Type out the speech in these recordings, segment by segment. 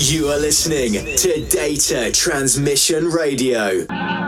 You are listening to Data Transmission Radio.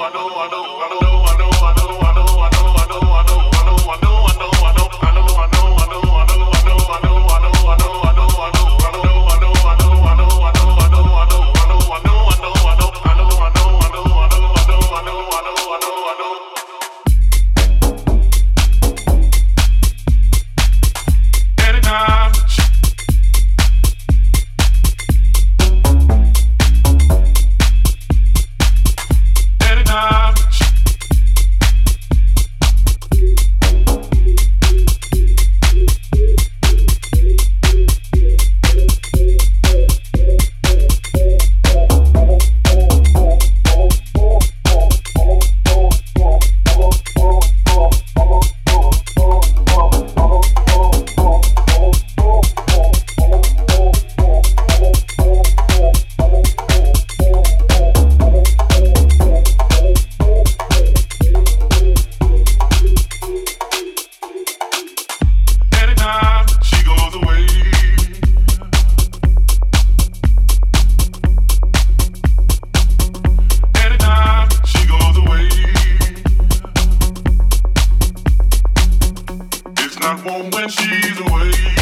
not warm when she's away.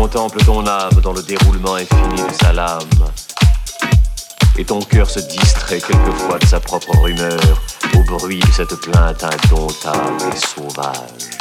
Contemple ton âme dans le déroulement infini de sa lame. Et ton cœur se distrait quelquefois de sa propre rumeur au bruit de cette plainte indomptable et sauvage.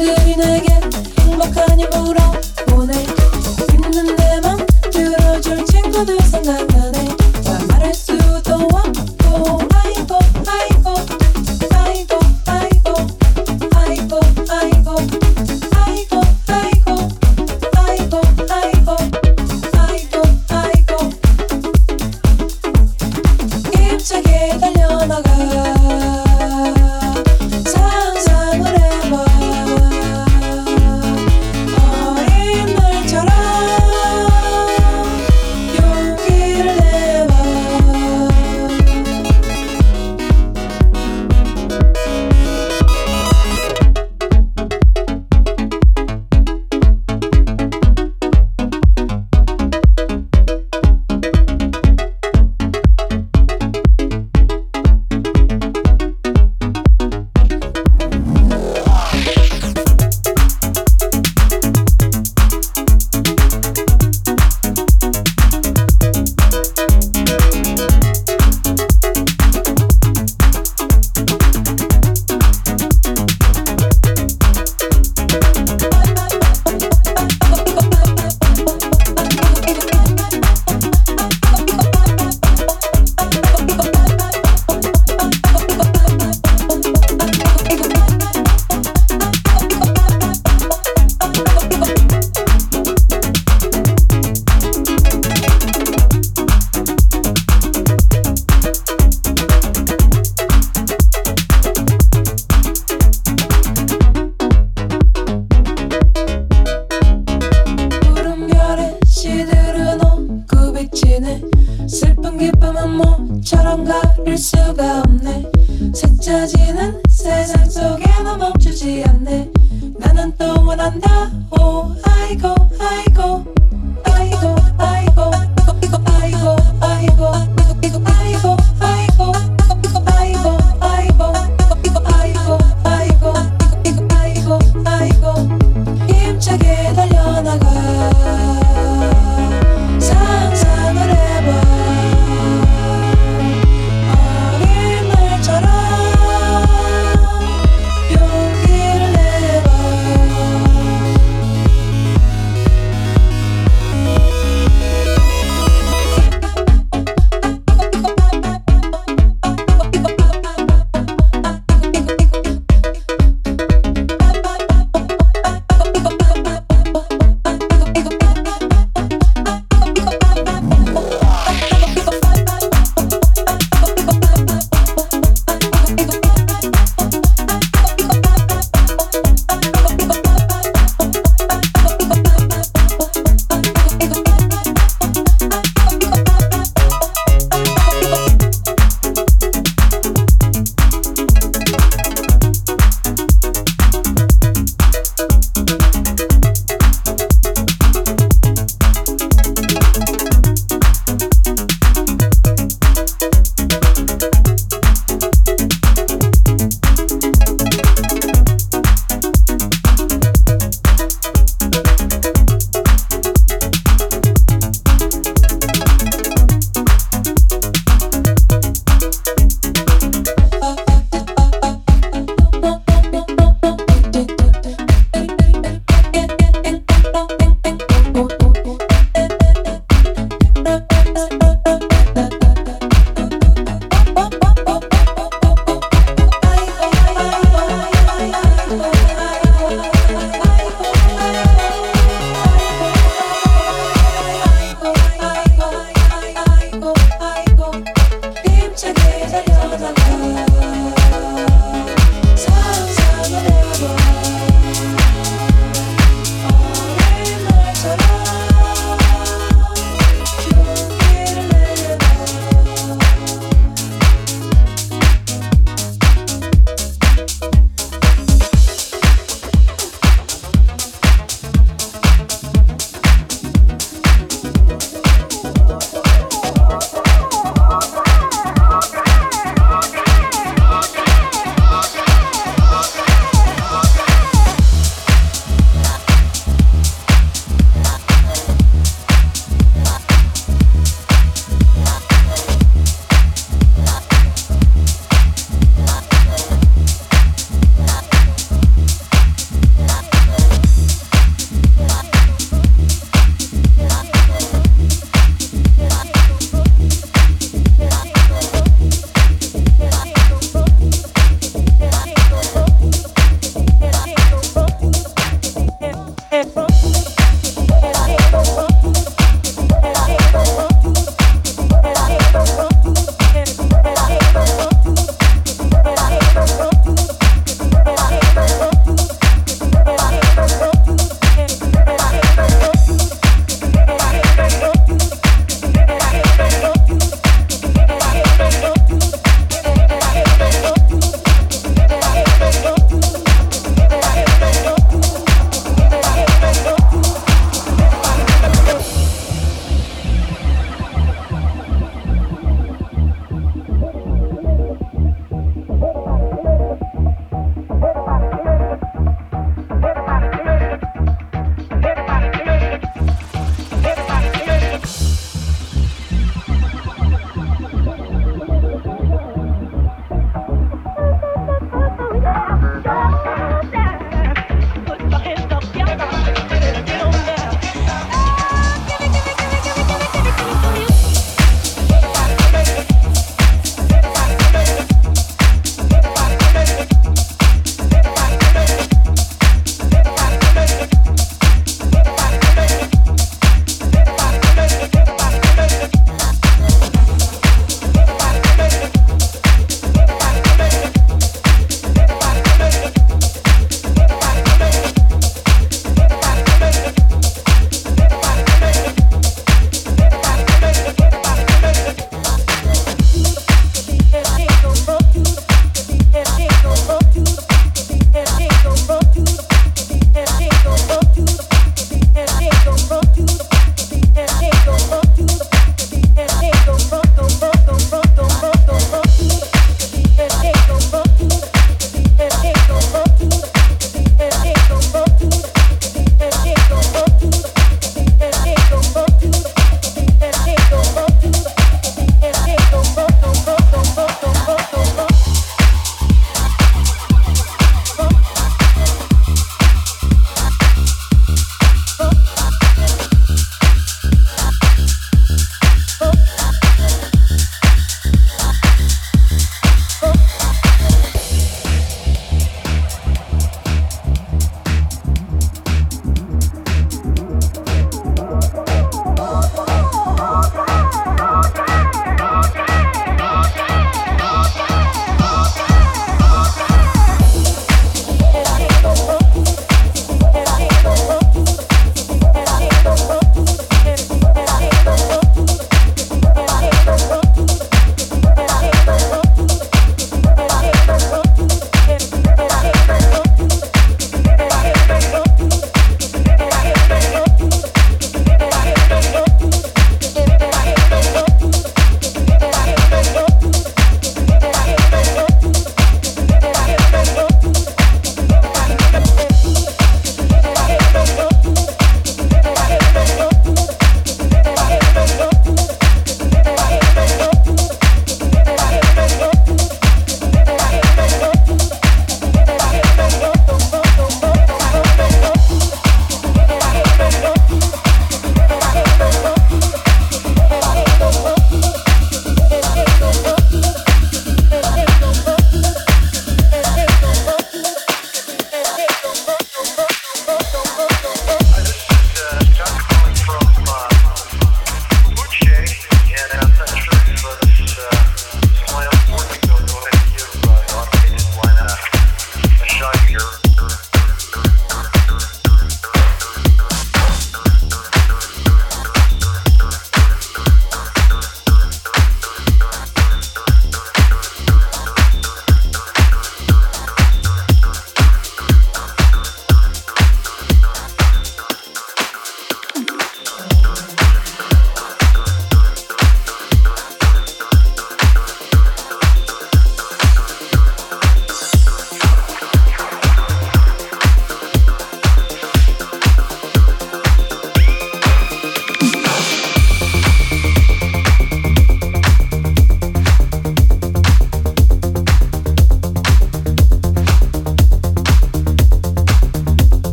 Zlevi nege, makanje bo rok 비치네. 슬픈 기쁨은 모처럼 가릴 수가 없네. 색짜지는 세상 속에 너 멈추지 않네. 나는 또 원한다. 오 아이고 아이고 아이고 아이고 아이고 아이고 아이고 아이고 아이고